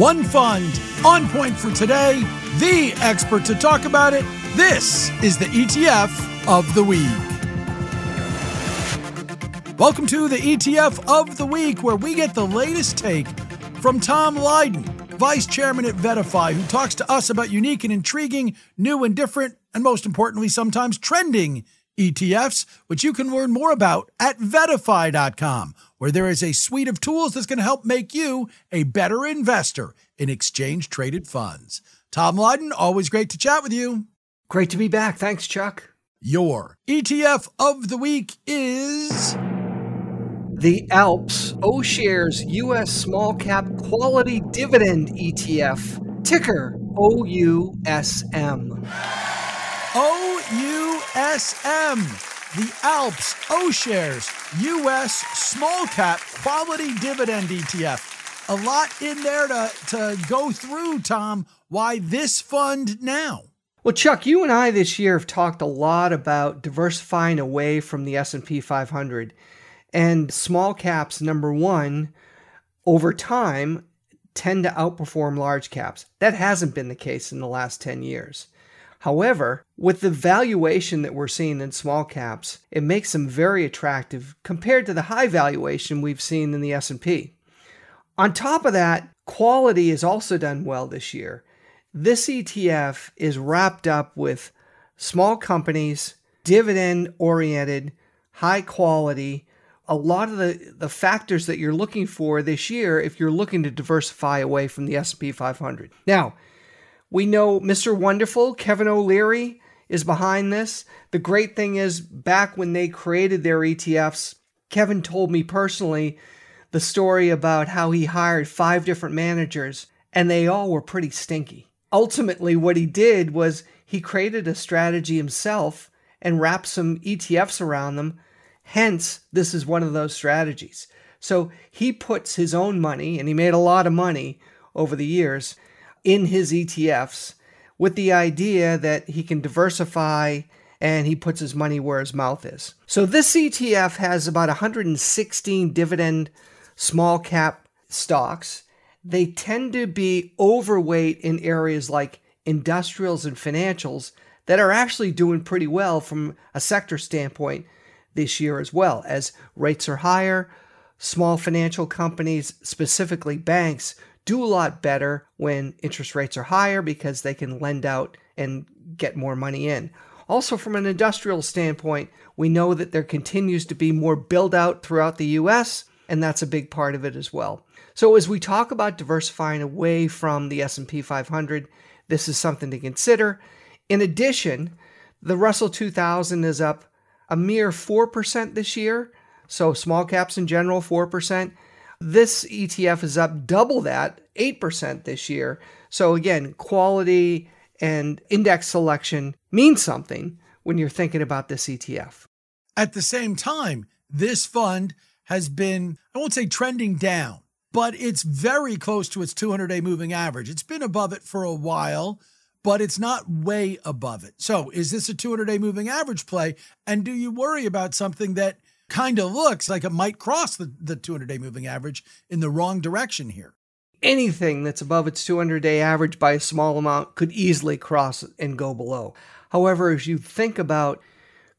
One fund, on point for today, the expert to talk about it. This is the ETF of the Week. Welcome to the ETF of the Week, where we get the latest take from Tom Lydon, Vice Chairman at VettaFi, who talks to us about unique and intriguing, new and different, and most importantly, sometimes trending ETFs, which you can learn more about at VettaFi.com, where there is a suite of tools that's going to help make you a better investor in exchange traded funds. Tom Lydon, always great to chat with you. Great to be back. Thanks, Chuck. Your ETF of the week is. The Alps O'Shares US Small Cap Quality Dividend ETF, ticker OUSM. OUSM the Alps O Shares US Small Cap Quality Dividend ETF. A lot in there to, to go through, Tom. Why this fund now? Well, Chuck, you and I this year have talked a lot about diversifying away from the S&P 500. And small caps number 1 over time tend to outperform large caps. That hasn't been the case in the last 10 years. However, with the valuation that we're seeing in small caps, it makes them very attractive compared to the high valuation we've seen in the S&P. On top of that, quality has also done well this year. This ETF is wrapped up with small companies, dividend oriented, high quality, a lot of the, the factors that you're looking for this year if you're looking to diversify away from the S&P 500. Now, we know Mr. Wonderful, Kevin O'Leary, is behind this. The great thing is, back when they created their ETFs, Kevin told me personally the story about how he hired five different managers and they all were pretty stinky. Ultimately, what he did was he created a strategy himself and wrapped some ETFs around them. Hence, this is one of those strategies. So he puts his own money, and he made a lot of money over the years in his ETFs with the idea that he can diversify and he puts his money where his mouth is. So this ETF has about 116 dividend small cap stocks. They tend to be overweight in areas like industrials and financials that are actually doing pretty well from a sector standpoint this year as well as rates are higher. Small financial companies, specifically banks, do a lot better when interest rates are higher because they can lend out and get more money in. Also, from an industrial standpoint, we know that there continues to be more build out throughout the US, and that's a big part of it as well. So as we talk about diversifying away from the S&P 500, this is something to consider. In addition, the Russell 2000 is up a mere 4% this year, so small caps in general 4%. This ETF is up double that, 8% this year. So again, quality and index selection means something when you're thinking about this ETF. At the same time, this fund has been, I won't say trending down, but it's very close to its 200 day moving average. It's been above it for a while, but it's not way above it. So, is this a 200 day moving average play? And do you worry about something that kind of looks like it might cross the, the 200 day moving average in the wrong direction here. Anything that's above its 200 day average by a small amount could easily cross and go below. However, as you think about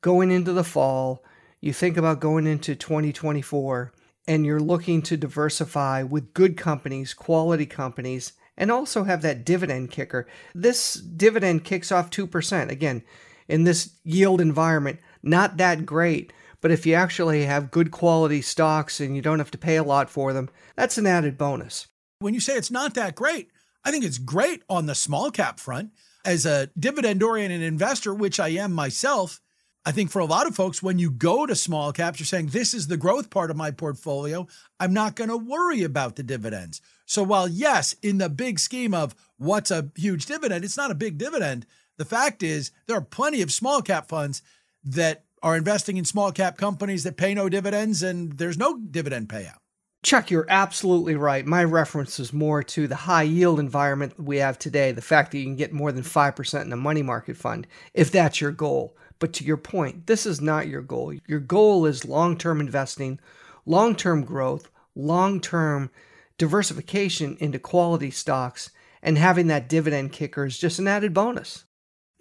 going into the fall, you think about going into 2024, and you're looking to diversify with good companies, quality companies, and also have that dividend kicker. This dividend kicks off 2%. Again, in this yield environment, not that great but if you actually have good quality stocks and you don't have to pay a lot for them, that's an added bonus. When you say it's not that great, I think it's great on the small cap front. As a dividend oriented investor, which I am myself, I think for a lot of folks, when you go to small caps, you're saying, this is the growth part of my portfolio. I'm not going to worry about the dividends. So, while yes, in the big scheme of what's a huge dividend, it's not a big dividend. The fact is, there are plenty of small cap funds that are investing in small cap companies that pay no dividends and there's no dividend payout. Chuck, you're absolutely right. My reference is more to the high yield environment we have today, the fact that you can get more than 5% in a money market fund, if that's your goal. But to your point, this is not your goal. Your goal is long term investing, long term growth, long term diversification into quality stocks and having that dividend kicker is just an added bonus.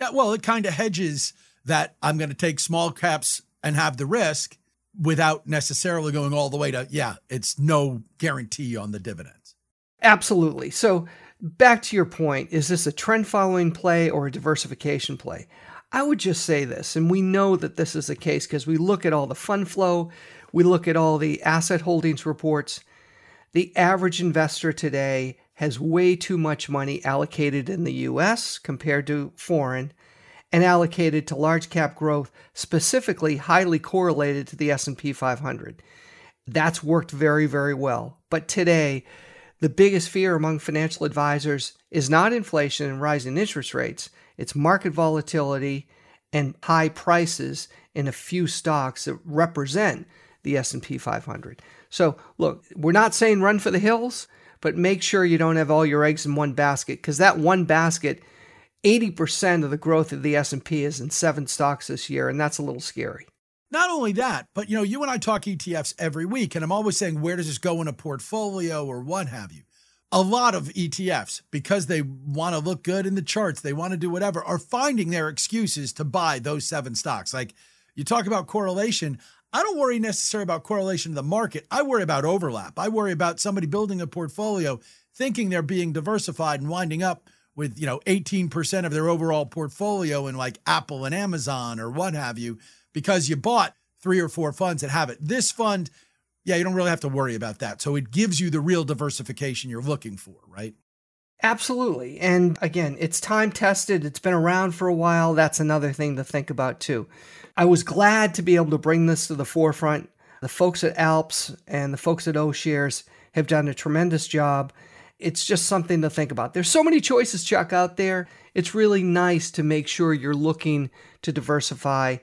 Yeah, well, it kind of hedges that I'm going to take small caps and have the risk without necessarily going all the way to, yeah, it's no guarantee on the dividends. Absolutely. So, back to your point is this a trend following play or a diversification play? I would just say this, and we know that this is the case because we look at all the fund flow, we look at all the asset holdings reports. The average investor today has way too much money allocated in the US compared to foreign and allocated to large cap growth, specifically highly correlated to the S&P 500. That's worked very very well. But today, the biggest fear among financial advisors is not inflation and rising interest rates, it's market volatility and high prices in a few stocks that represent the S&P 500. So, look, we're not saying run for the hills, but make sure you don't have all your eggs in one basket cuz that one basket 80% of the growth of the S&P is in seven stocks this year and that's a little scary. Not only that, but you know, you and I talk ETFs every week, and I'm always saying, where does this go in a portfolio or what have you? A lot of ETFs, because they want to look good in the charts, they want to do whatever, are finding their excuses to buy those seven stocks. Like you talk about correlation. I don't worry necessarily about correlation to the market. I worry about overlap. I worry about somebody building a portfolio thinking they're being diversified and winding up with, you know, 18% of their overall portfolio in like Apple and Amazon or what have you because you bought three or four funds that have it. This fund, yeah, you don't really have to worry about that. So it gives you the real diversification you're looking for, right? Absolutely. And again, it's time tested. It's been around for a while. That's another thing to think about too. I was glad to be able to bring this to the forefront. The folks at Alps and the folks at O'Shares have done a tremendous job. It's just something to think about. There's so many choices, Chuck, out there. It's really nice to make sure you're looking to diversify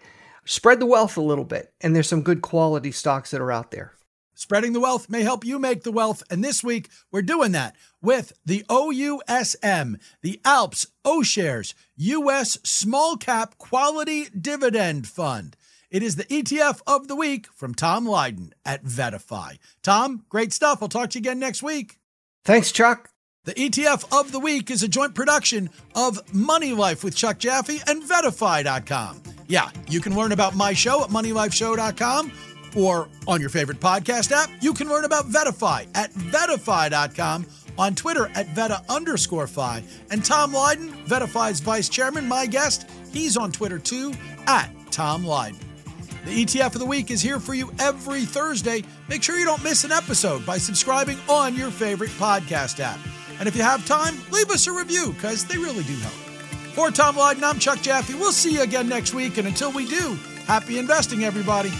spread the wealth a little bit, and there's some good quality stocks that are out there. Spreading the wealth may help you make the wealth. And this week, we're doing that with the OUSM, the Alps O'Shares US Small Cap Quality Dividend Fund. It is the ETF of the week from Tom Lydon at VettaFi. Tom, great stuff. I'll talk to you again next week. Thanks, Chuck. The ETF of the week is a joint production of Money Life with Chuck Jaffe and VettaFi.com. Yeah, you can learn about my show at MoneyLifeShow.com or on your favorite podcast app. You can learn about VettaFi at VettaFi.com, on Twitter at Vetta underscore Fi. And Tom Lydon, VettaFi's vice chairman, my guest, he's on Twitter too at Tom Lydon. The ETF of the week is here for you every Thursday. Make sure you don't miss an episode by subscribing on your favorite podcast app. And if you have time, leave us a review because they really do help. For Tom Lydon, I'm Chuck Jaffe. We'll see you again next week. And until we do, happy investing, everybody.